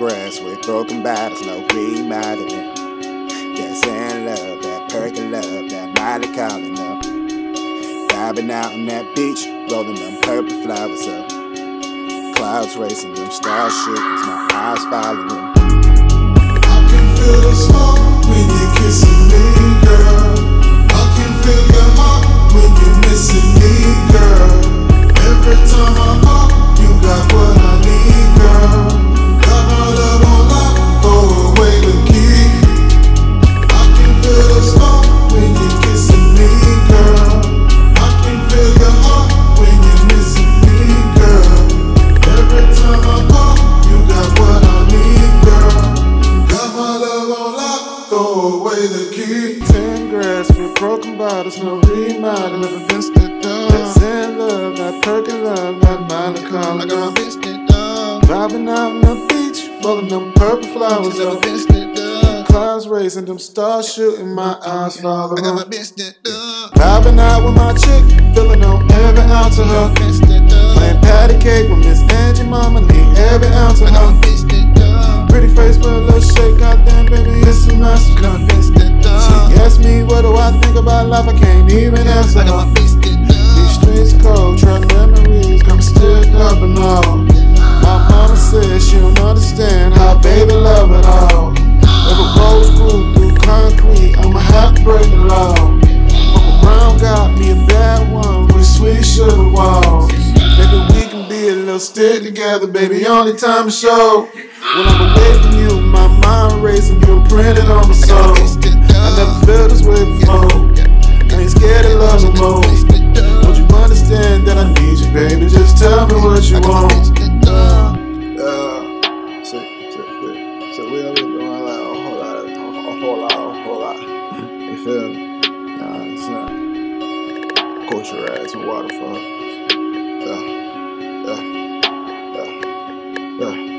grass with broken bottles, no remodeling. Gas and love, that perky love, that Miley calling up. Vibing out on that beach, rolling them purple flowers up. Clouds racing, them stars shooting, my eyes following. Bottles, no. Never been stepped That up. sand love, that perky love, that Miley I got my stepped up. Vibing out on the beach, rolling them purple flowers Never up. been stepped up. Clouds racing, them stars shooting, my eyes follow. I got my stepped up. Vibing out with my chick, feeling on every ounce of her. Bitch stepped up. Playing patty cake with Miss Angie, mama Me what do I think about life, I can't even answer I got my bitch stepped These streets cold, trap memories, I'm still up and all. My mama said she don't understand how baby love it all. If a road grew through concrete, I'ma have to break the law. Uncle Brown got me a bad one with sweet sugar walls. Maybe we can be a little stick together, baby. Only time to show. When I'm away from you, my mind racing, you imprinted on my soul. tell me what you want. Yeah. So, so, we don't be doing like a whole lot, a whole lot, a whole lot. You feel me? Nah, it's not. Your ass and waterfall. Yeah. Yeah. Yeah. Yeah.